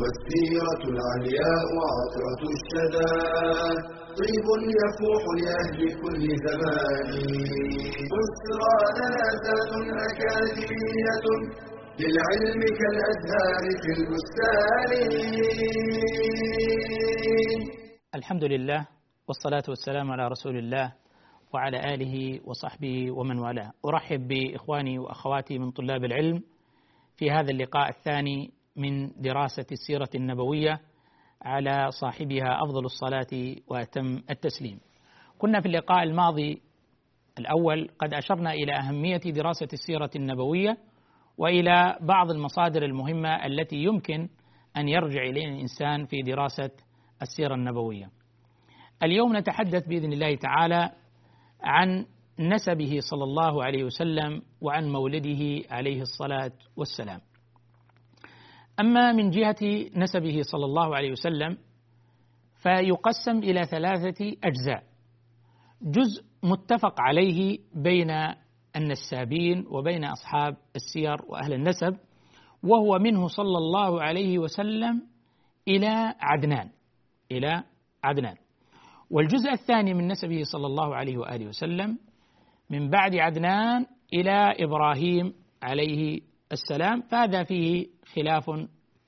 والسيرة العلياء عطرة الشدى. طيب يفوح لأهل كل زمان. بسرى زاد أكاديمية للعلم كالأزهار في البستان. الحمد لله والصلاة والسلام على رسول الله وعلى آله وصحبه ومن والاه. أرحب بإخواني وأخواتي من طلاب العلم في هذا اللقاء الثاني من دراسة السيرة النبوية على صاحبها أفضل الصلاة وأتم التسليم كنا في اللقاء الماضي الأول قد أشرنا إلى أهمية دراسة السيرة النبوية وإلى بعض المصادر المهمة التي يمكن أن يرجع إليها الإنسان في دراسة السيرة النبوية اليوم نتحدث بإذن الله تعالى عن نسبه صلى الله عليه وسلم وعن مولده عليه الصلاة والسلام. أما من جهة نسبه صلى الله عليه وسلم فيقسم إلى ثلاثة أجزاء. جزء متفق عليه بين النسابين وبين أصحاب السير وأهل النسب وهو منه صلى الله عليه وسلم إلى عدنان. إلى عدنان. والجزء الثاني من نسبه صلى الله عليه وآله وسلم من بعد عدنان إلى إبراهيم عليه السلام فهذا فيه خلاف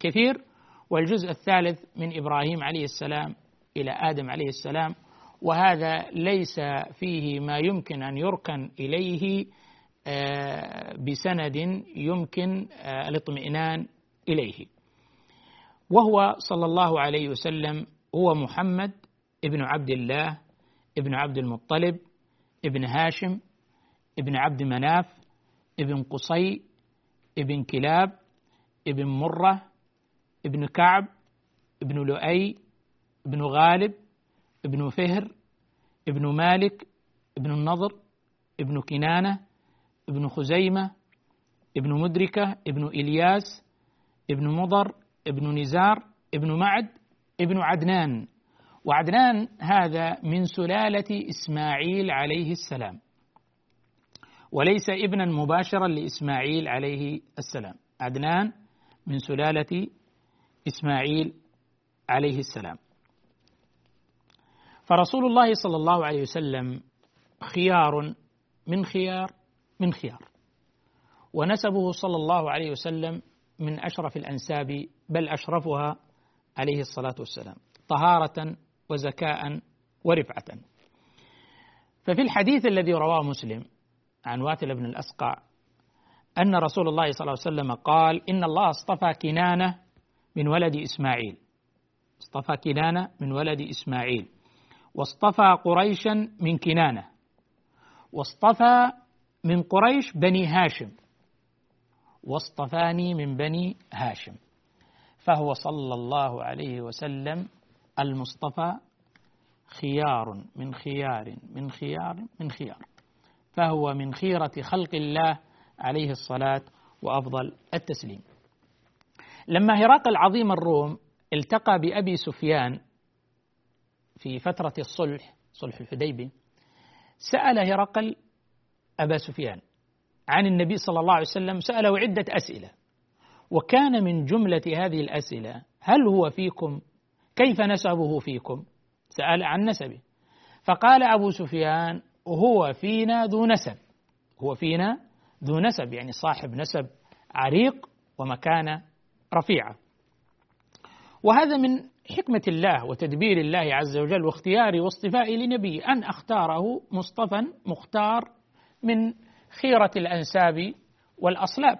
كثير. والجزء الثالث من إبراهيم عليه السلام إلى آدم عليه السلام وهذا ليس فيه ما يمكن أن يركن إليه بسند يمكن الاطمئنان إليه. وهو صلى الله عليه وسلم هو محمد ابن عبد الله ابن عبد المطلب ابن هاشم ابن عبد مناف ابن قصي ابن كلاب ابن مرة ابن كعب ابن لؤي ابن غالب ابن فهر ابن مالك ابن النضر ابن كنانة ابن خزيمة ابن مدركة ابن إلياس ابن مضر ابن نزار ابن معد ابن عدنان. وعدنان هذا من سلالة إسماعيل عليه السلام. وليس ابنا مباشرا لإسماعيل عليه السلام. عدنان من سلالة إسماعيل عليه السلام. فرسول الله صلى الله عليه وسلم خيار من خيار من خيار ونسبه صلى الله عليه وسلم من أشرف الأنساب بل أشرفها عليه الصلاة والسلام طهارة وزكاء ورفعة. ففي الحديث الذي رواه مسلم عن واتل بن الأسقع أن رسول الله صلى الله عليه وسلم قال إن الله اصطفى كنانة من ولد إسماعيل. اصطفى كنانة من ولد إسماعيل. واصطفى قريشا من كنانة. واصطفى من قريش بني هاشم. واصطفاني من بني هاشم. فهو صلى الله عليه وسلم المصطفى خيار من خيار من خيار من خيار. فهو من خيرة خلق الله عليه الصلاة وأفضل التسليم. لما هرقل عظيم الروم التقى بأبي سفيان في فترة الصلح صلح الحديبي سأل هرقل أبا سفيان عن النبي صلى الله عليه وسلم سأله عدة أسئلة. وكان من جملة هذه الأسئلة هل هو فيكم؟ كيف نسبه فيكم؟ سأل عن نسبه. فقال أبو سفيان هو فينا ذو نسب. هو فينا ذو نسب يعني صاحب نسب عريق ومكانة رفيعة وهذا من حكمة الله وتدبير الله عز وجل واختياره واصطفائه لنبيه أن أختاره مصطفى مختار من خيرة الأنساب والأصلاب.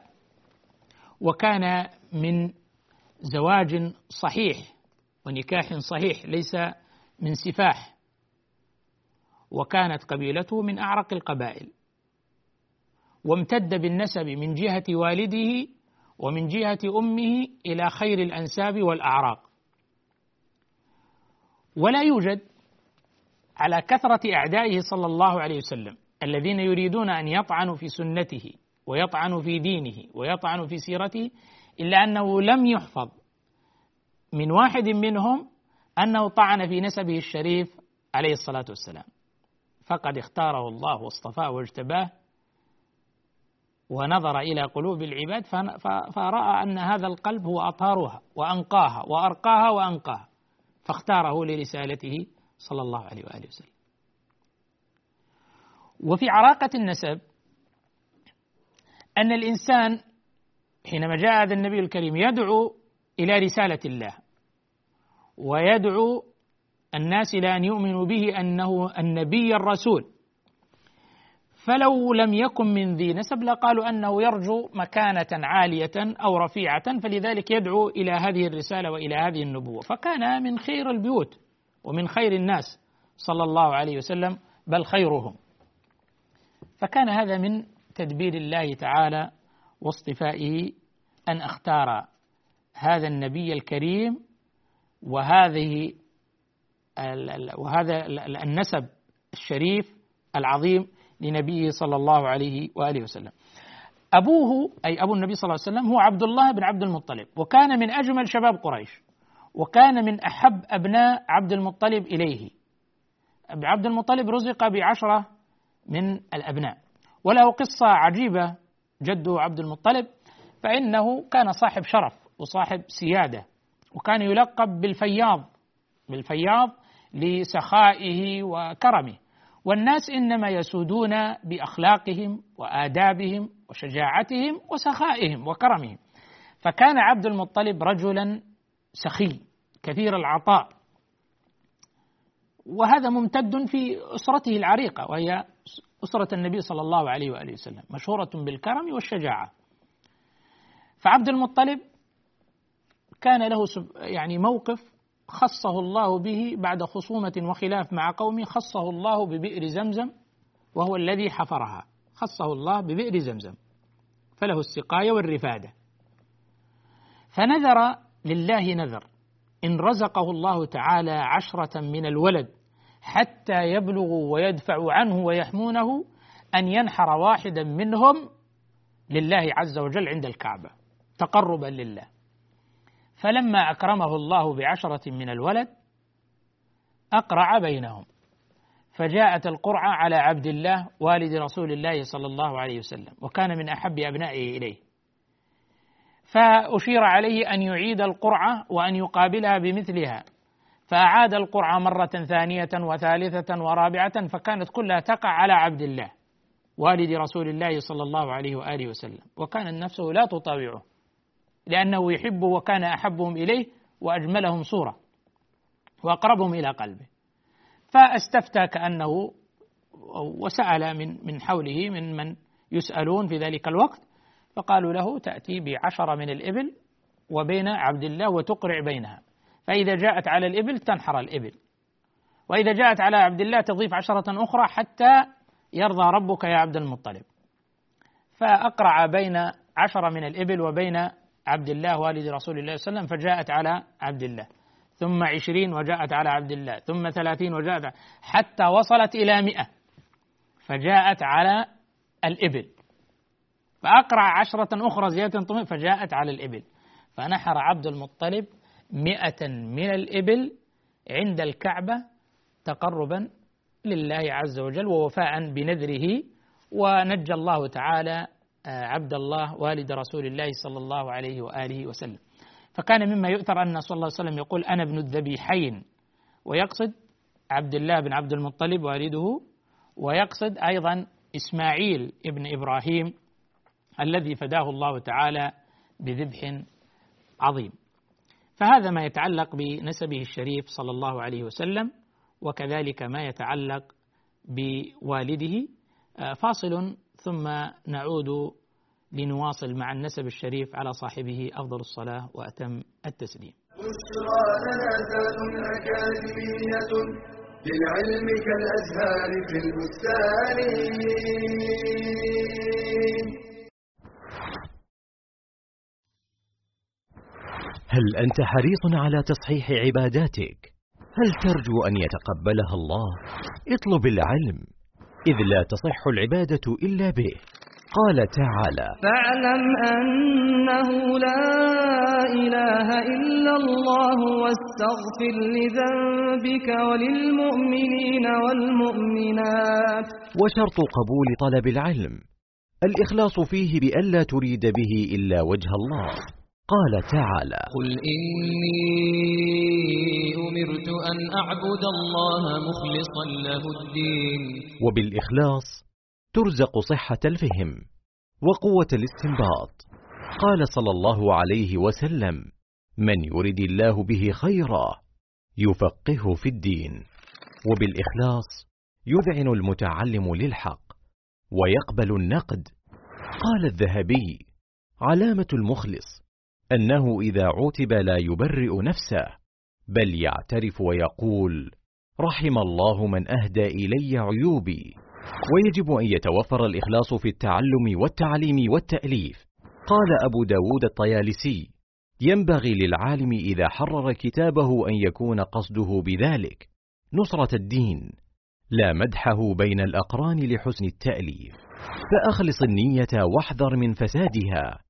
وكان من زواج صحيح ونكاح صحيح ليس من سفاح. وكانت قبيلته من أعرق القبائل وامتد بالنسب من جهة والده ومن جهة أمه إلى خير الأنساب والأعراق. ولا يوجد على كثرة أعدائه صلى الله عليه وسلم الذين يريدون أن يطعنوا في سنته ويطعنوا في دينه ويطعنوا في سيرته إلا أنه لم يحفظ من واحد منهم أنه طعن في نسبه الشريف عليه الصلاة والسلام. فقد اختاره الله واصطفاه واجتباه ونظر إلى قلوب العباد فرأى أن هذا القلب هو أطهرها وأنقاها وأرقاها وأنقاها فاختاره لرسالته صلى الله عليه وآله وسلم. وفي عراقة النسب أن الإنسان حينما جاء هذا النبي الكريم يدعو إلى رسالة الله ويدعو الناس إلى أن يؤمنوا به أنه النبي الرسول. فلو لم يكن من ذي نسب لقالوا أنه يرجو مكانة عالية أو رفيعة فلذلك يدعو إلى هذه الرسالة وإلى هذه النبوة. فكان من خير البيوت ومن خير الناس صلى الله عليه وسلم بل خيرهم. فكان هذا من تدبير الله تعالى واصطفائه أن اختار هذا النبي الكريم وهذه وهذا النسب الشريف العظيم لنبيه صلى الله عليه وآله وسلم. أبوه أي أبو النبي صلى الله عليه وسلم هو عبد الله بن عبد المطلب وكان من أجمل شباب قريش وكان من أحب أبناء عبد المطلب إليه. عبد المطلب رزق بعشرة من الأبناء وله قصة عجيبة جده عبد المطلب فإنه كان صاحب شرف وصاحب سيادة وكان يلقب بالفياض بالفياض لسخائه وكرمه. والناس إنما يسودون بأخلاقهم وآدابهم وشجاعتهم وسخائهم وكرمهم. فكان عبد المطلب رجلا سخي كثير العطاء. وهذا ممتد في أسرته العريقة وهي أسرة النبي صلى الله عليه وآله وسلم مشهورة بالكرم والشجاعة. فعبد المطلب كان له يعني موقف خصه الله به بعد خصومة وخلاف مع قومه خصه الله ببئر زمزم وهو الذي حفرها. خصه الله ببئر زمزم. فله السقاية والرفادة. فنذر لله نذر. إن رزقه الله تعالى عشرة من الولد حتى يبلغوا ويدفعوا عنه ويحمونه أن ينحر واحدا منهم لله عز وجل عند الكعبة. تقربا لله. فلما أكرمه الله بعشرة من الولد أقرع بينهم. فجاءت القرعة على عبد الله والد رسول الله صلى الله عليه وسلم وكان من أحب أبنائه إليه. فأشير عليه أن يعيد القرعة وأن يقابلها بمثلها. فأعاد القرعة مرة ثانية وثالثة ورابعة فكانت كلها تقع على عبد الله والد رسول الله صلى الله عليه وآله وسلم. وكان نفسه لا تطاوعه. لأنه يحبه وكان أحبهم إليه وأجملهم صورة وأقربهم إلى قلبه. فاستفتى كأنه وسأل من من حوله من من يسألون في ذلك الوقت فقالوا له تأتي بعشرة من الإبل وبين عبد الله وتقرع بينها. فإذا جاءت على الإبل تنحر الإبل. وإذا جاءت على عبد الله تضيف عشرة أخرى حتى يرضى ربك يا عبد المطلب. فأقرع بين عشرة من الإبل وبين عبد الله والد رسول الله صلى الله عليه وسلم فجاءت على عبد الله. ثم عشرين وجاءت على عبد الله. ثم ثلاثين وجاءت حتى وصلت إلى مئة. فجاءت على الإبل. فأقرع عشرة أخرى زيادة طمئ فجاءت على الإبل. فنحر عبد المطلب مئة من الإبل عند الكعبة تقربا لله عز وجل ووفاء بنذره. ونجى الله تعالى عبد الله والد رسول الله صلى الله عليه وآله وسلم. فكان مما يؤثر أن صلى الله عليه وسلم يقول أنا ابن الذبيحين ويقصد عبد الله بن عبد المطلب والده ويقصد أيضا إسماعيل ابن إبراهيم الذي فداه الله تعالى بذبح عظيم. فهذا ما يتعلق بنسبه الشريف صلى الله عليه وسلم وكذلك ما يتعلق بوالده آه، فاصل ثم نعود لنواصل مع النسب الشريف على صاحبه أفضل الصلاة وأتم التسليم بشرى أكاديمية للعلم كالأزهار في البستان هل أنت حريص على تصحيح عباداتك؟ هل ترجو أن يتقبلها الله؟ اطلب العلم إذ لا تصح العبادة إلا به. قال تعالى فاعلم أنه لا إله إلا الله واستغفر لذنبك وللمؤمنين والمؤمنات. وشرط قبول طلب العلم. الإخلاص فيه بألا تريد به إلا وجه الله. قال تعالى قل إني أمرت أن أعبد الله مخلصا له الدين. وبالإخلاص ترزق صحة الفهم وقوة الاستنباط. قال صلى الله عليه وسلم من يرد الله به خيرا يفقهه في الدين. وبالإخلاص يذعن المتعلم للحق ويقبل النقد. قال الذهبي علامة المخلص أنه إذا عوتب لا يبرئ نفسه بل يعترف ويقول رحم الله من أهدى إلي عيوبي. ويجب أن يتوفر الإخلاص في التعلم والتعليم والتأليف. قال أبو داود الطيالسي ينبغي للعالم إذا حرر كتابه أن يكون قصده بذلك. نصرة الدين لا مدحه بين الأقران لحسن التأليف. فأخلص النية وأحذر من فسادها.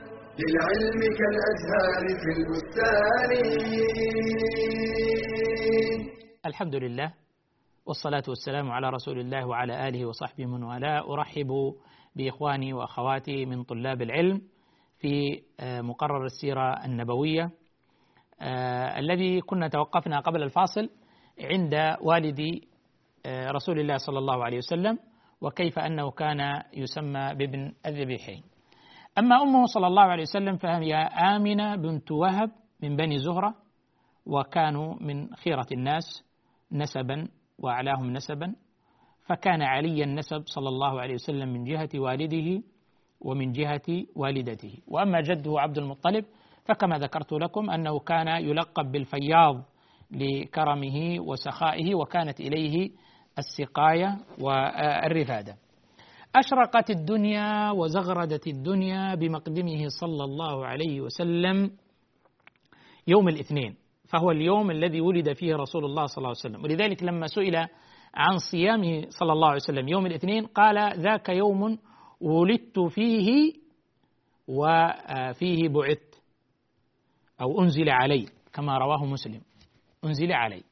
للعلم كالأزهار في البستان. الحمد لله والصلاة والسلام على رسول الله وعلى آله وصحبه من والاه. أرحب بإخواني وأخواتي من طلاب العلم في مقرر السيرة النبوية الذي كنا توقفنا قبل الفاصل عند والد رسول الله صلى الله عليه وسلم وكيف أنه كان يسمى بابن الذبيحين. أما أمه صلى الله عليه وسلم فهي آمنة بنت وهب من بني زهرة وكانوا من خيرة الناس نسبا وأعلاهم نسبا. فكان علي النسب صلى الله عليه وسلم من جهة والده ومن جهة والدته. وأما جده عبد المطلب فكما ذكرت لكم أنه كان يلقب بالفياض لكرمه وسخائه وكانت إليه السقاية والرفادة. أشرقت الدنيا وزغردت الدنيا بمقدمه صلى الله عليه وسلم يوم الاثنين فهو اليوم الذي ولد فيه رسول الله صلى الله عليه وسلم. ولذلك لما سئل عن صيامه صلى الله عليه وسلم يوم الاثنين قال ذاك يوم ولدت فيه وفيه بعثت أو أنزل علي كما رواه مسلم. أنزل علي.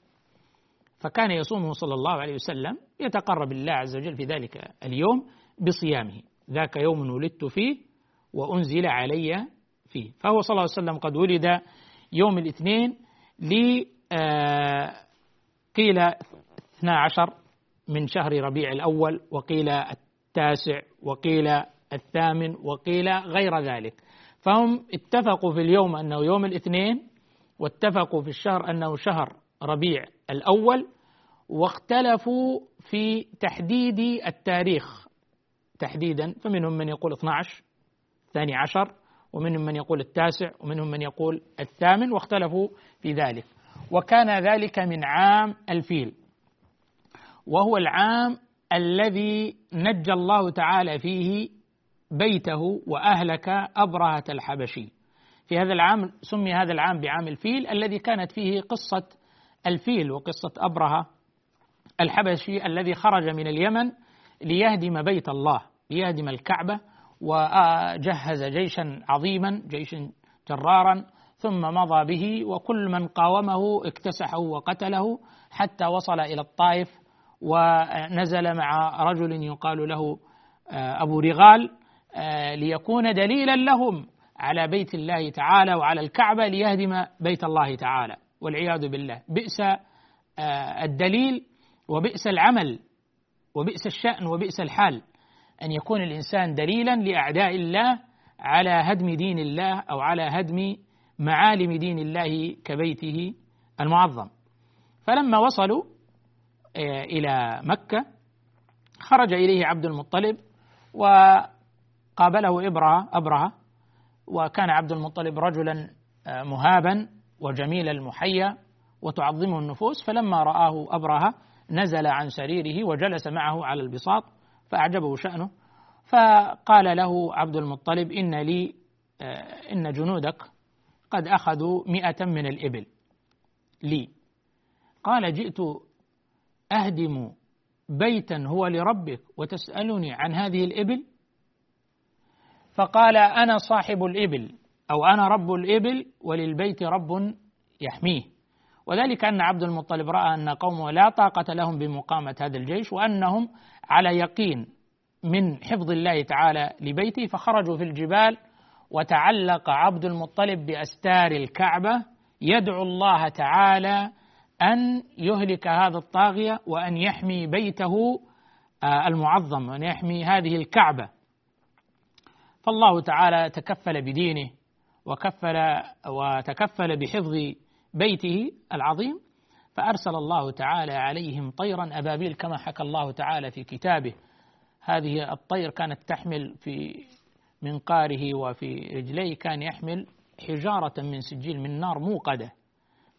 فكان يصومه صلى الله عليه وسلم يتقرب الله عز وجل في ذلك اليوم بصيامه. ذاك يوم ولدت فيه وأنزل علي فيه. فهو صلى الله عليه وسلم قد ولد يوم الاثنين ل قيل 12 من شهر ربيع الأول وقيل التاسع وقيل الثامن وقيل غير ذلك. فهم اتفقوا في اليوم أنه يوم الاثنين واتفقوا في الشهر أنه شهر ربيع الأول واختلفوا في تحديد التاريخ. تحديدا فمنهم من يقول 12 الثاني عشر ومنهم من يقول التاسع ومنهم من يقول الثامن واختلفوا في ذلك. وكان ذلك من عام الفيل. وهو العام الذي نجى الله تعالى فيه بيته وأهلك أبرهة الحبشي. في هذا العام سمي هذا العام بعام الفيل الذي كانت فيه قصة الفيل وقصة أبرهة الحبشي الذي خرج من اليمن ليهدم بيت الله. ليهدم الكعبة وجهز جيشا عظيما جيشا جرارا ثم مضى به وكل من قاومه اكتسحه وقتله حتى وصل إلى الطائف ونزل مع رجل يقال له أبو رغال ليكون دليلا لهم على بيت الله تعالى وعلى الكعبة ليهدم بيت الله تعالى. والعياذ بالله بئس الدليل وبئس العمل وبئس الشأن وبئس الحال. أن يكون الإنسان دليلا لأعداء الله على هدم دين الله أو على هدم معالم دين الله كبيته المعظم. فلما وصلوا إلى مكة خرج إليه عبد المطلب وقابله إبرة أبرهة وكان عبد المطلب رجلا مهابا وجميل المحيا وتعظمه النفوس. فلما رآه أبرهة نزل عن سريره وجلس معه على البساط فأعجبه شأنه. فقال له عبد المطلب إن لي إن جنودك قد أخذوا مئة من الإبل. لي. قال جئت أهدم بيتا هو لربك وتسألني عن هذه الإبل؟ فقال أنا صاحب الإبل أو أنا رب الإبل وللبيت رب يحميه. وذلك أن عبد المطلب رأى أن قومه لا طاقة لهم بمقامة هذا الجيش وأنهم على يقين من حفظ الله تعالى لبيته فخرجوا في الجبال وتعلق عبد المطلب بأستار الكعبة يدعو الله تعالى أن يهلك هذا الطاغية وأن يحمي بيته آه، المعظم وأن يحمي هذه الكعبة. فالله تعالى تكفل بدينه وكفل وتكفل بحفظ بيته العظيم فأرسل الله تعالى عليهم طيرا أبابيل كما حكى الله تعالى في كتابه. هذه الطير كانت تحمل في منقاره وفي رجليه كان يحمل حجارة من سجيل من نار موقدة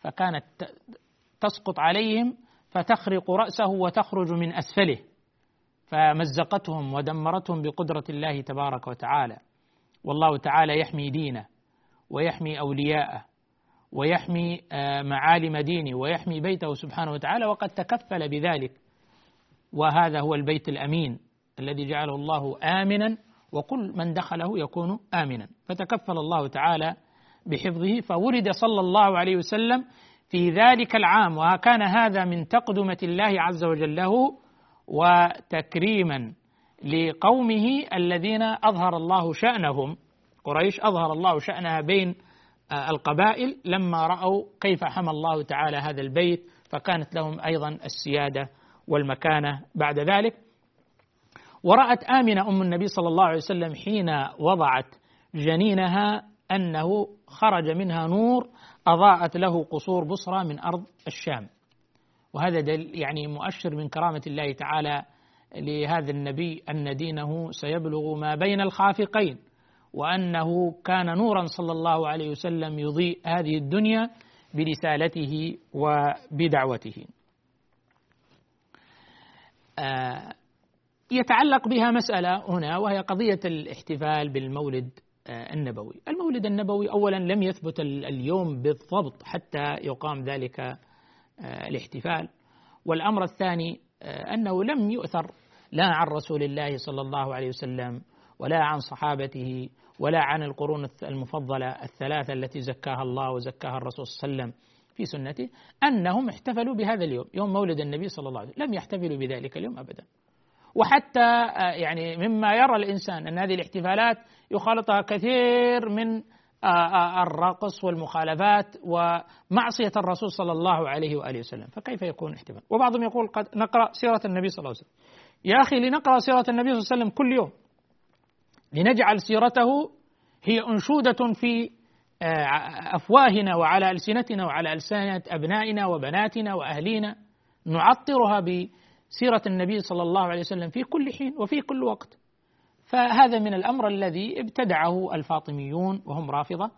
فكانت تسقط عليهم فتخرق رأسه وتخرج من أسفله فمزقتهم ودمرتهم بقدرة الله تبارك وتعالى. والله تعالى يحمي دينه ويحمي أولياءه ويحمي آه، معالم دينه ويحمي بيته سبحانه وتعالى وقد تكفل بذلك. وهذا هو البيت الأمين الذي جعله الله آمنا وكل من دخله يكون آمنا. فتكفل الله تعالى بحفظه فورد صلى الله عليه وسلم في ذلك العام. وكان هذا من تقدمة الله عز وجل له وتكريما لقومه الذين أظهر الله شأنهم. قريش أظهر الله شأنها بين القبائل لما رأوا كيف حمى الله تعالى هذا البيت فكانت لهم أيضا السيادة والمكانة بعد ذلك. ورأت آمنة أم النبي صلى الله عليه وسلم حين وضعت جنينها أنه خرج منها نور أضاءت له قصور بصرى من أرض الشام. وهذا يعني مؤشر من كرامة الله تعالى لهذا النبي أن دينه سيبلغ ما بين الخافقين. وأنه كان نورا صلى الله عليه وسلم يضيء هذه الدنيا برسالته وبدعوته. آه، يتعلق بها مسألة هنا وهي قضية الاحتفال بالمولد آه، النبوي. المولد النبوي أولا لم يثبت اليوم بالضبط حتى يقام ذلك آه، الاحتفال. والأمر الثاني أنه لم يؤثر لا عن رسول الله صلى الله عليه وسلم ولا عن صحابته ولا عن القرون المفضلة الثلاثة التي زكاها الله وزكاها الرسول صلى الله عليه وسلم في سنته أنهم احتفلوا بهذا اليوم يوم مولد النبي صلى الله عليه وسلم. لم يحتفلوا بذلك اليوم أبدا. وحتى آه، يعني مما يرى الإنسان أن هذه الاحتفالات يخالطها كثير من آه، آه، الرقص والمخالفات ومعصية الرسول صلى الله عليه وآله وسلم. فكيف يكون احتفال؟ وبعضهم يقول قد نقرأ سيرة النبي صلى الله عليه وسلم. يا أخي لنقرأ سيرة النبي صلى الله عليه وسلم كل يوم. لنجعل سيرته هي أنشودة في آه، أفواهنا وعلى ألسنتنا وعلى ألسنة أبنائنا وبناتنا وأهلينا نعطرها بسيرة النبي صلى الله عليه وسلم في كل حين وفي كل وقت. فهذا من الأمر الذي ابتدعه الفاطميون وهم رافضة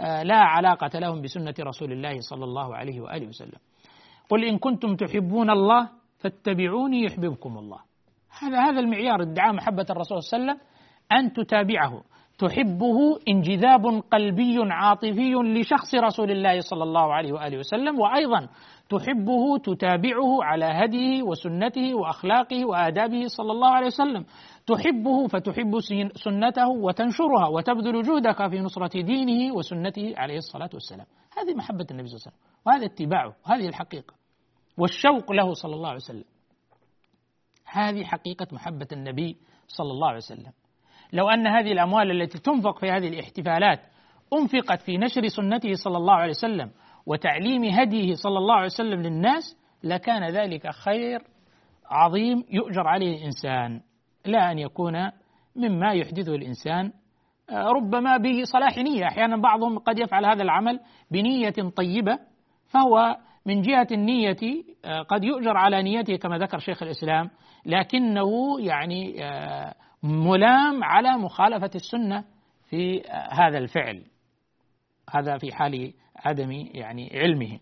آه، لا علاقة لهم بسنة رسول الله صلى الله عليه وآله وسلم. قل إن كنتم تحبون الله فاتبعوني يحببكم الله. هذا هذا المعيار ادعاء محبة الرسول صلى الله عليه وسلم أن تتابعه. تحبه انجذاب قلبي عاطفي لشخص رسول الله صلى الله عليه وآله وسلم وأيضا تحبه تتابعه على هديه وسنته وأخلاقه وآدابه صلى الله عليه وسلم. تحبه فتحب سنته وتنشرها وتبذل جهدك في نصرة دينه وسنته عليه الصلاة والسلام. هذه محبة النبي صلى الله عليه وسلم وهذا اتباعه وهذه الحقيقة والشوق له صلى الله عليه وسلم. هذه حقيقة محبة النبي صلى الله عليه وسلم. لو أن هذه الأموال التي تنفق في هذه الاحتفالات أنفقت في نشر سنته صلى الله عليه وسلم وتعليم هديه صلى الله عليه وسلم للناس لكان ذلك خير عظيم يؤجر عليه الإنسان. لا أن يكون مما يحدثه الإنسان آه، ربما بصلاح نية. أحيانا بعضهم قد يفعل هذا العمل بنية طيبة فهو من جهة النية آه، قد يؤجر على نيته كما ذكر شيخ الإسلام لكنه يعني آه، ملام على مخالفة السنة في هذا الفعل. هذا في حال عدم يعني علمه.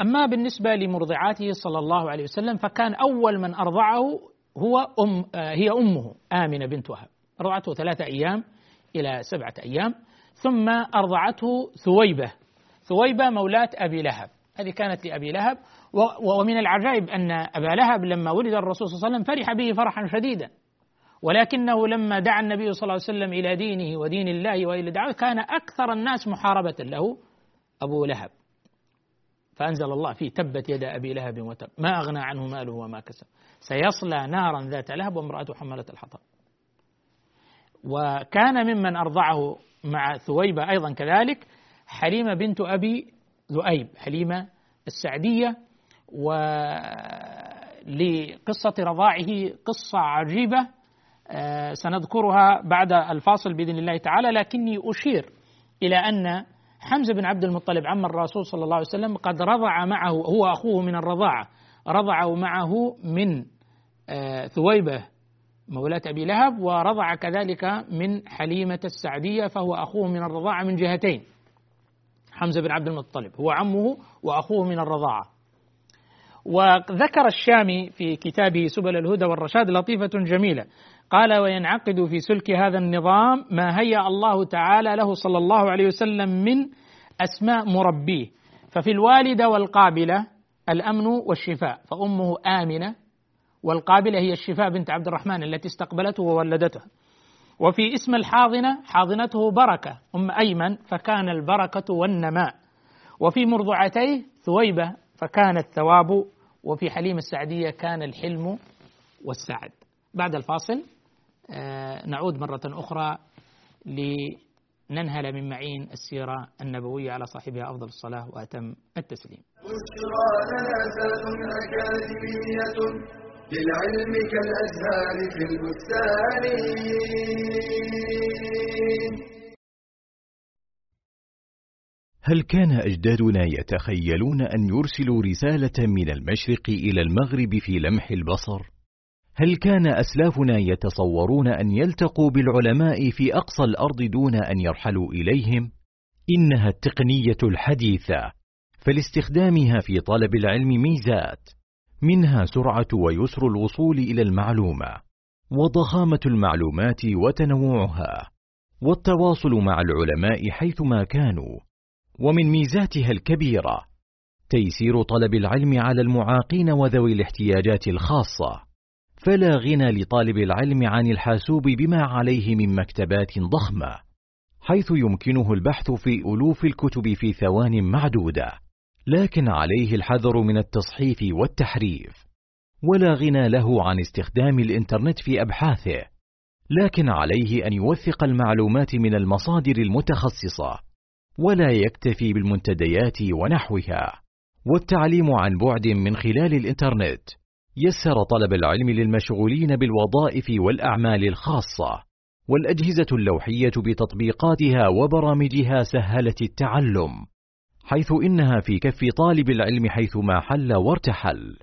أما بالنسبة لمرضعاته صلى الله عليه وسلم فكان أول من أرضعه هو أم هي أمه آمنة بنت وهب. أرضعته ثلاثة أيام إلى سبعة أيام ثم أرضعته ثويبة. ثويبة مولاة أبي لهب. هذه كانت لأبي لهب. ومن العجائب أن أبا لهب لما ولد الرسول صلى الله عليه وسلم فرح به فرحا شديدا. ولكنه لما دعا النبي صلى الله عليه وسلم إلى دينه ودين الله وإلى دعوه كان أكثر الناس محاربة له أبو لهب. فأنزل الله فيه تبت يد أبي لهب وتب. ما أغنى عنه ماله وما كسب. سيصلى نارا ذات لهب وامرأته حملة الحطب. وكان ممن أرضعه مع ثويبة أيضا كذلك حليمة بنت أبي ذؤيب حليمة السعدية ولقصة رضاعه قصة عجيبة آه، سنذكرها بعد الفاصل بإذن الله تعالى لكني أشير إلى أن حمزة بن عبد المطلب عم الرسول صلى الله عليه وسلم قد رضع معه هو أخوه من الرضاعة رضع معه من آه، ثويبة مولاة أبي لهب ورضع كذلك من حليمة السعدية فهو أخوه من الرضاعة من جهتين. حمزة بن عبد المطلب. هو عمه وأخوه من الرضاعة. وذكر الشامي في كتابه سبل الهدى والرشاد لطيفة جميلة. قال وينعقد في سلك هذا النظام ما هيأ الله تعالى له صلى الله عليه وسلم من أسماء مربيه. ففي الوالدة والقابلة الأمن والشفاء. فأمه آمنة والقابلة هي الشفاء بنت عبد الرحمن التي استقبلته وولدته وفي اسم الحاضنة حاضنته بركة أم أيمن فكان البركة والنماء. وفي مرضعتيه ثويبة فكان الثواب. وفي حليم السعدية كان الحلم والسعد. بعد الفاصل آه، نعود مرة أخرى لننهل من معين السيرة النبوية على صاحبها أفضل الصلاة وأتم التسليم. للعلم كالأزهار في البستان هل كان أجدادنا يتخيلون أن يرسلوا رسالة من المشرق إلى المغرب في لمح البصر؟ هل كان أسلافنا يتصورون أن يلتقوا بالعلماء في أقصى الأرض دون أن يرحلوا إليهم؟ إنها التقنية الحديثة، فلاستخدامها في طلب العلم ميزات، منها سرعة ويسر الوصول إلى المعلومة، وضخامة المعلومات وتنوعها، والتواصل مع العلماء حيثما كانوا، ومن ميزاتها الكبيرة تيسير طلب العلم على المعاقين وذوي الاحتياجات الخاصة، فلا غنى لطالب العلم عن الحاسوب بما عليه من مكتبات ضخمة، حيث يمكنه البحث في ألوف الكتب في ثوان معدودة. لكن عليه الحذر من التصحيف والتحريف ولا غنى له عن استخدام الإنترنت في أبحاثه لكن عليه أن يوثق المعلومات من المصادر المتخصصة ولا يكتفي بالمنتديات ونحوها والتعليم عن بعد من خلال الإنترنت يسر طلب العلم للمشغولين بالوظائف والأعمال الخاصة والأجهزة اللوحية بتطبيقاتها وبرامجها سهلت التعلم. حيث إنها في كف طالب العلم حيثما حل وارتحل.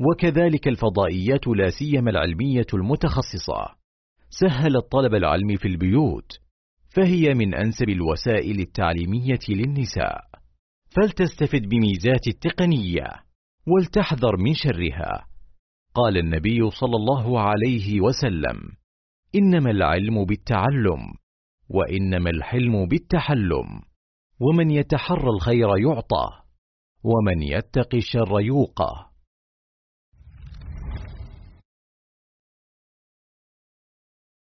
وكذلك الفضائيات لا سيما العلمية المتخصصة. سهلت طلب العلم في البيوت. فهي من أنسب الوسائل التعليمية للنساء. فلتستفد بميزات التقنية ولتحذر من شرها. قال النبي صلى الله عليه وسلم إنما العلم بالتعلم وإنما الحلم بالتحلم. ومن يتحرى الخير يعطى ومن يتق الشر يوقى.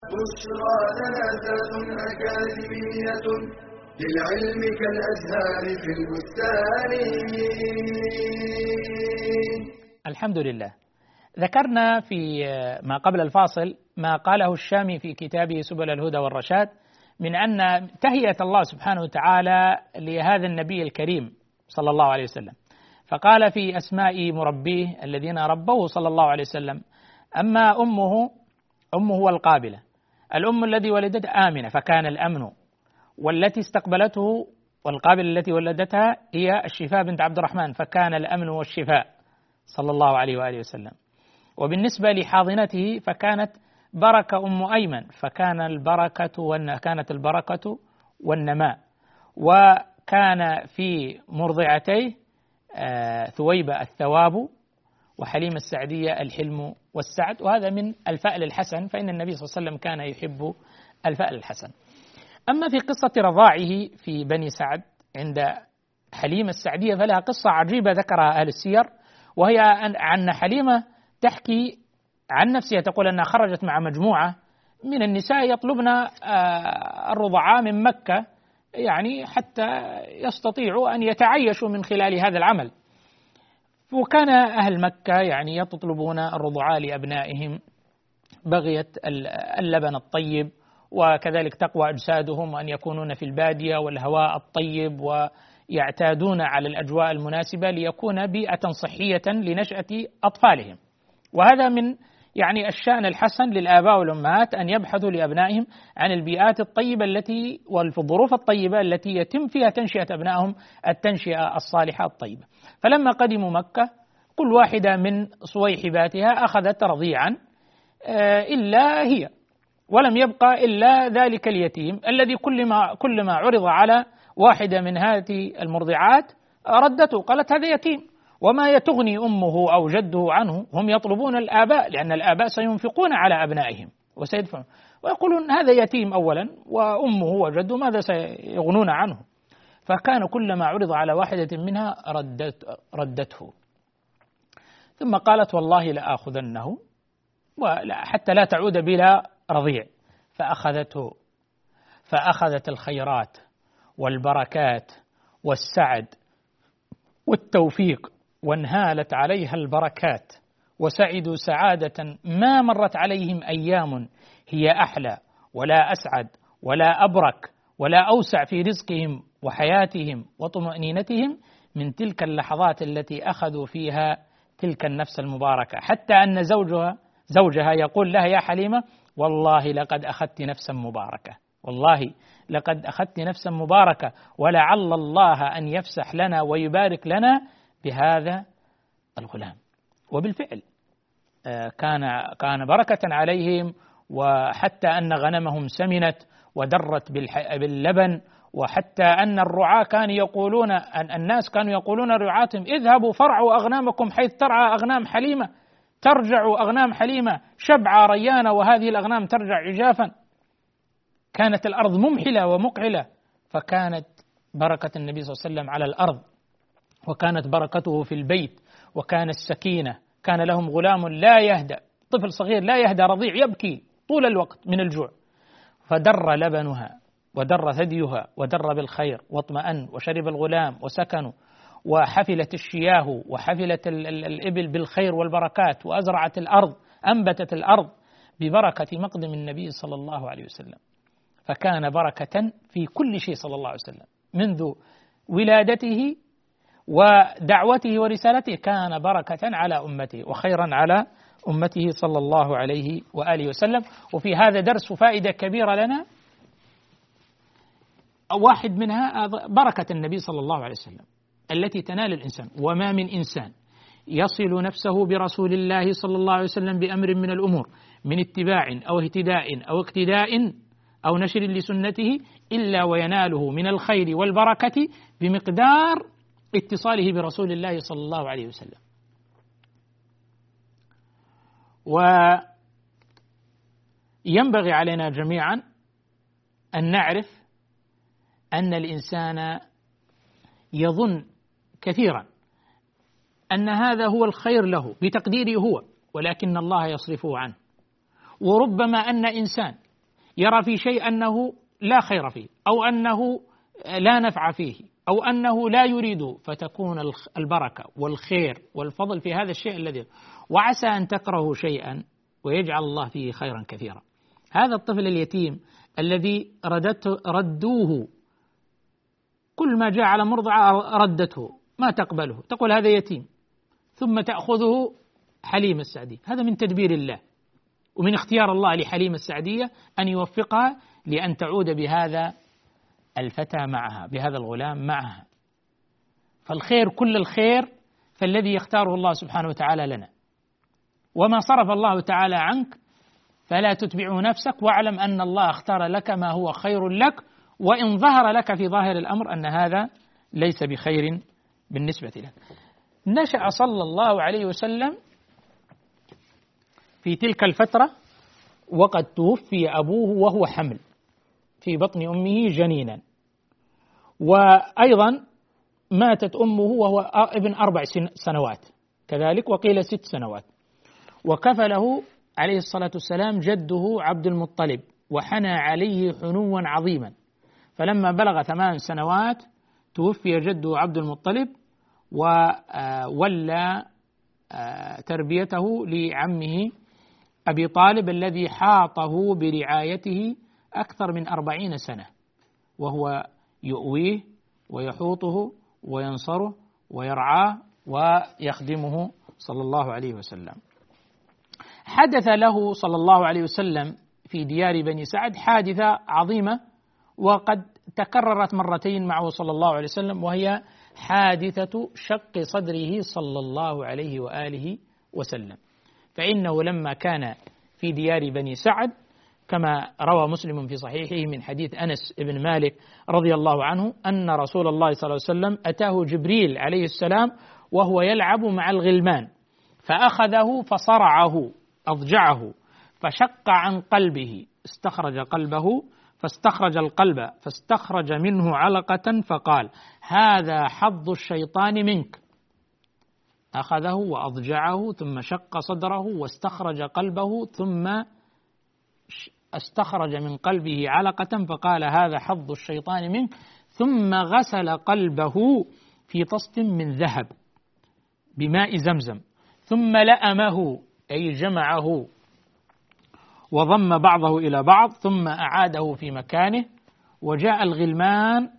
بشرى لنا أكاديمية للعلم كالأزهار في البستان الحمد لله. ذكرنا في ما قبل الفاصل ما قاله الشامي في كتابه سبل الهدى والرشاد من أن تهيئة الله سبحانه وتعالى لهذا النبي الكريم صلى الله عليه وسلم. فقال في أسماء مربيه الذين ربوه صلى الله عليه وسلم أما أمه أمه هو القابلة. الأم الذي ولدته آمنة فكان الأمن. والتي استقبلته والقابلة التي ولدتها هي الشفاء بنت عبد الرحمن فكان الأمن والشفاء صلى الله عليه وآله وسلم. وبالنسبة لحاضنته فكانت بركة أم أيمن فكان البركة والن... كانت البركة والنماء. وكان في مرضعتيه آه، ثويبة الثواب وحليم السعدية الحلم والسعد. وهذا من الفأل الحسن فإن النبي صلى الله عليه وسلم كان يحب الفأل الحسن. أما في قصة رضاعه في بني سعد عند حليمة السعدية فلها قصة عجيبة ذكرها أهل السير وهي أن حليمة تحكي عن نفسها تقول أنها خرجت مع مجموعة من النساء يطلبن آه، الرضعاء من مكة يعني حتى يستطيعوا أن يتعيشوا من خلال هذا العمل. وكان أهل مكة يعني يطلبون الرضعاء لأبنائهم بغية اللبن الطيب وكذلك تقوى أجسادهم وأن يكونون في البادية والهواء الطيب ويعتادون على الأجواء المناسبة ليكون بيئة صحية لنشأة أطفالهم. وهذا من يعني الشأن الحسن للآباء والأمهات أن يبحثوا لأبنائهم عن البيئات الطيبة التي والظروف الطيبة التي يتم فيها تنشئة أبنائهم التنشئة الصالحة الطيبة. فلما قدموا مكة كل واحدة من صويحباتها أخذت رضيعا آه، إلا هي. ولم يبقى إلا ذلك اليتيم الذي كل ما كل ما عرض على واحدة من هذه المرضعات ردته قالت هذا يتيم. وما تغني أمه أو جده عنه هم يطلبون الآباء لأن الآباء سينفقون على أبنائهم. وسيدفعون ويقولون هذا يتيم أولا وأمه وجده ماذا سيغنون عنه؟ فكان كلما عرض على واحدة منها ردت ردته. ثم قالت والله لآخذنه حتى لا تعود بلا رضيع. فأخذته فأخذت الخيرات والبركات والسعد والتوفيق. وانهالت عليها البركات وسعدوا سعادة ما مرت عليهم أيام هي أحلى ولا أسعد ولا أبرك ولا أوسع في رزقهم وحياتهم وطمأنينتهم من تلك اللحظات التي أخذوا فيها تلك النفس المباركة. حتى أن زوجها زوجها يقول لها يا حليمة والله لقد أخذت نفسا مباركة والله لقد أخذت نفسا مباركة ولعل الله أن يفسح لنا ويبارك لنا بهذا الغلام. وبالفعل آه، كان كان بركة عليهم وحتى أن غنمهم سمنت ودرت باللبن وحتى أن الرعاة كانوا يقولون أن الناس كانوا يقولون لرعاتهم اذهبوا فرعوا أغنامكم حيث ترعى أغنام حليمة ترجع أغنام حليمة شبعة ريانة وهذه الأغنام ترجع عجافا كانت الأرض ممحلة ومقعلة فكانت بركة النبي صلى الله عليه وسلم على الأرض. وكانت بركته في البيت وكان السكينة كان لهم غلام لا يهدأ طفل صغير لا يهدأ رضيع يبكي طول الوقت من الجوع. فدر لبنها ودر ثديها ودر بالخير واطمأن وشرب الغلام وسكنوا وحفلت الشياه وحفلت الإبل بالخير والبركات وأزرعت الأرض أنبتت الأرض ببركة مقدم النبي صلى الله عليه وسلم. فكان بركة في كل شيء صلى الله عليه وسلم منذ ولادته ودعوته ورسالته كان بركة على أمته وخيرا على أمته صلى الله عليه وآله وسلم. وفي هذا درس فائدة كبيرة لنا. واحد منها بركة النبي صلى الله عليه وسلم التي تنال الإنسان. وما من إنسان يصل نفسه برسول الله صلى الله عليه وسلم بأمر من الأمور من اتباع أو اهتداء أو اقتداء أو نشر لسنته إلا ويناله من الخير والبركة بمقدار اتصاله برسول الله صلى الله عليه وسلم. وينبغي علينا جميعا أن نعرف أن الإنسان يظن كثيرا أن هذا هو الخير له بتقديره هو ولكن الله يصرفه عنه. وربما أن إنسان يرى في شيء أنه لا خير فيه أو أنه لا نفع فيه. أو أنه لا يريد فتكون البركة والخير والفضل في هذا الشيء الذي وعسى أن تكرهوا شيئا ويجعل الله فيه خيرا كثيرا. هذا الطفل اليتيم الذي ردته ردوه. كل ما جاء على مرضعة ردته ما تقبله. تقول هذا يتيم ثم تأخذه حليم السعدي هذا من تدبير الله ومن اختيار الله لحليم السعدية أن يوفقها لأن تعود بهذا الفتى معها بهذا الغلام معها فالخير كل الخير فالذي يختاره الله سبحانه وتعالى لنا وما صرف الله تعالى عنك فلا تتبعه نفسك واعلم أن الله اختار لك ما هو خير لك وإن ظهر لك في ظاهر الأمر أن هذا ليس بخير بالنسبة لك. نشأ صلى الله عليه وسلم في تلك الفترة وقد توفي أبوه وهو حمل في بطن أمه جنينا. وأيضا ماتت أمه وهو ابن أربع سنوات كذلك وقيل ست سنوات. وكفله عليه الصلاة والسلام جده عبد المطلب وحنى عليه حنوا عظيما فلما بلغ ثمان سنوات توفي جده عبد المطلب وولى تربيته لعمه أبي طالب الذي حاطه برعايته أكثر من أربعين سنة وهو يؤويه ويحوطه وينصره ويرعاه ويخدمه صلى الله عليه وسلم. حدث له صلى الله عليه وسلم في ديار بني سعد حادثة عظيمة وقد تكررت مرتين معه صلى الله عليه وسلم وهي حادثة شق صدره صلى الله عليه وآله وسلم. فإنه لما كان في ديار بني سعد كما روى مسلم في صحيحه من حديث أنس بن مالك رضي الله عنه أن رسول الله صلى الله عليه وسلم أتاه جبريل عليه السلام وهو يلعب مع الغلمان فأخذه فصرعه أضجعه فشق عن قلبه استخرج قلبه فاستخرج القلب فاستخرج منه علقة فقال هذا حظ الشيطان منك. أخذه وأضجعه ثم شق صدره واستخرج قلبه ثم استخرج من قلبه علقة فقال هذا حظ الشيطان منك ثم غسل قلبه في طست من ذهب بماء زمزم ثم لأمه أي جمعه وضم بعضه إلى بعض ثم أعاده في مكانه وجاء الغلمان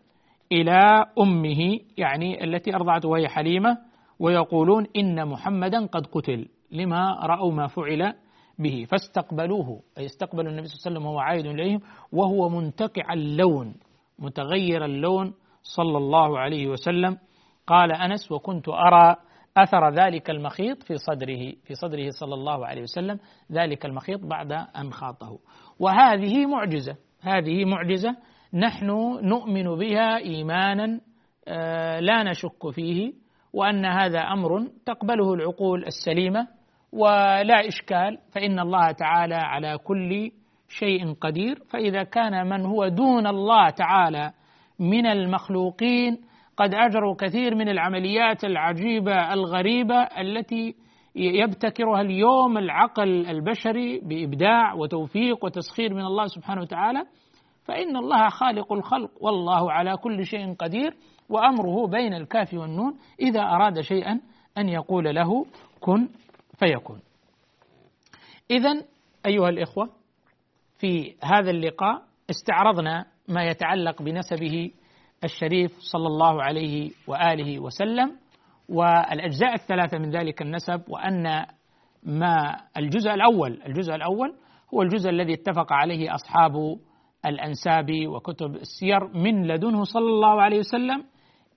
إلى أمه يعني التي أرضعته وهي حليمة ويقولون إن محمدا قد قتل لما رأوا ما فعل به فاستقبلوه. أي استقبلوا النبي صلى الله عليه وسلم وهو عائد إليهم وهو منتقع اللون متغير اللون صلى الله عليه وسلم. قال أنس وكنت أرى أثر ذلك المخيط في صدره في صدره صلى الله عليه وسلم ذلك المخيط بعد أن خاطه. وهذه معجزة هذه معجزة نحن نؤمن بها إيمانا آه، لا نشك فيه وأن هذا أمر تقبله العقول السليمة ولا إشكال فإن الله تعالى على كل شيء قدير. فإذا كان من هو دون الله تعالى من المخلوقين قد أجروا كثير من العمليات العجيبة الغريبة التي يبتكرها اليوم العقل البشري بإبداع وتوفيق وتسخير من الله سبحانه وتعالى. فإن الله خالق الخلق والله على كل شيء قدير وأمره بين الكاف والنون إذا أراد شيئا أن يقول له كن فيكون. إذا أيها الإخوة في هذا اللقاء استعرضنا ما يتعلق بنسبه الشريف صلى الله عليه وآله وسلم والأجزاء الثلاثة من ذلك النسب وأن ما الجزء الأول الجزء الأول هو الجزء الذي اتفق عليه أصحاب الأنساب وكتب السير من لدنه صلى الله عليه وسلم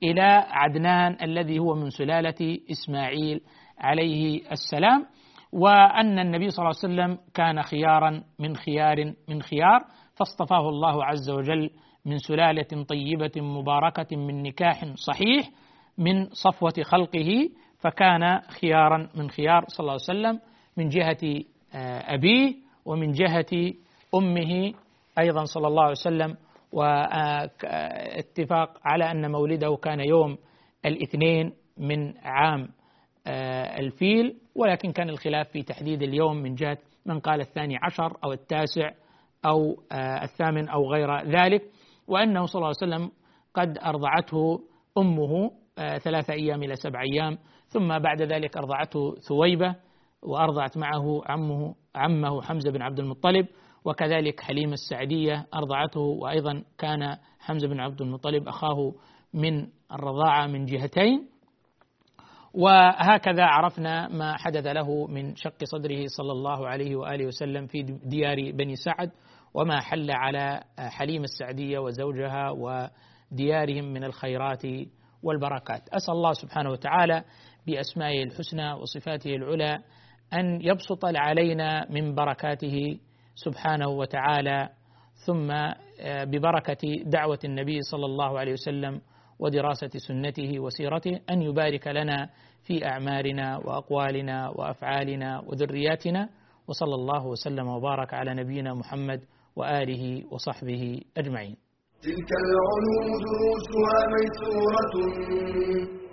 إلى عدنان الذي هو من سلالة إسماعيل عليه السلام وأن النبي صلى الله عليه وسلم كان خيارا من خيار من خيار فاصطفاه الله عز وجل من سلالة طيبة مباركة من نكاح صحيح من صفوة خلقه فكان خيارا من خيار صلى الله عليه وسلم من جهة آه، أبيه ومن جهة أمه أيضا صلى الله عليه وسلم. واتفاق على أن مولده كان يوم الاثنين من عام آه، الفيل ولكن كان الخلاف في تحديد اليوم من جهة من قال الثاني عشر أو التاسع أو آه، الثامن أو غير ذلك وأنه صلى الله عليه وسلم قد أرضعته أمه آه، ثلاثة أيام إلى سبع أيام ثم بعد ذلك أرضعته ثويبة وأرضعت معه عمه عمه حمزة بن عبد المطلب وكذلك حليمة السعدية أرضعته وأيضا كان حمزة بن عبد المطلب أخاه من الرضاعة من جهتين. وهكذا عرفنا ما حدث له من شق صدره صلى الله عليه وآله وسلم في ديار بني سعد وما حل على حليم السعدية وزوجها وديارهم من الخيرات والبركات. أسأل الله سبحانه وتعالى بأسمائه الحسنى وصفاته العلى أن يبسط علينا من بركاته سبحانه وتعالى ثم ببركة دعوة النبي صلى الله عليه وسلم ودراسة سنته وسيرته أن يبارك لنا في أعمارنا وأقوالنا وأفعالنا وذرياتنا وصلى الله وسلم وبارك على نبينا محمد وآله وصحبه أجمعين. تلك العلوم دروسها ميسورة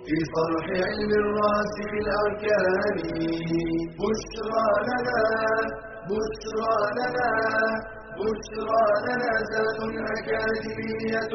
في صرح علم الراس في الأركان. بشرى لنا بشرى لنا بشرى لنا ذات أكاديمية.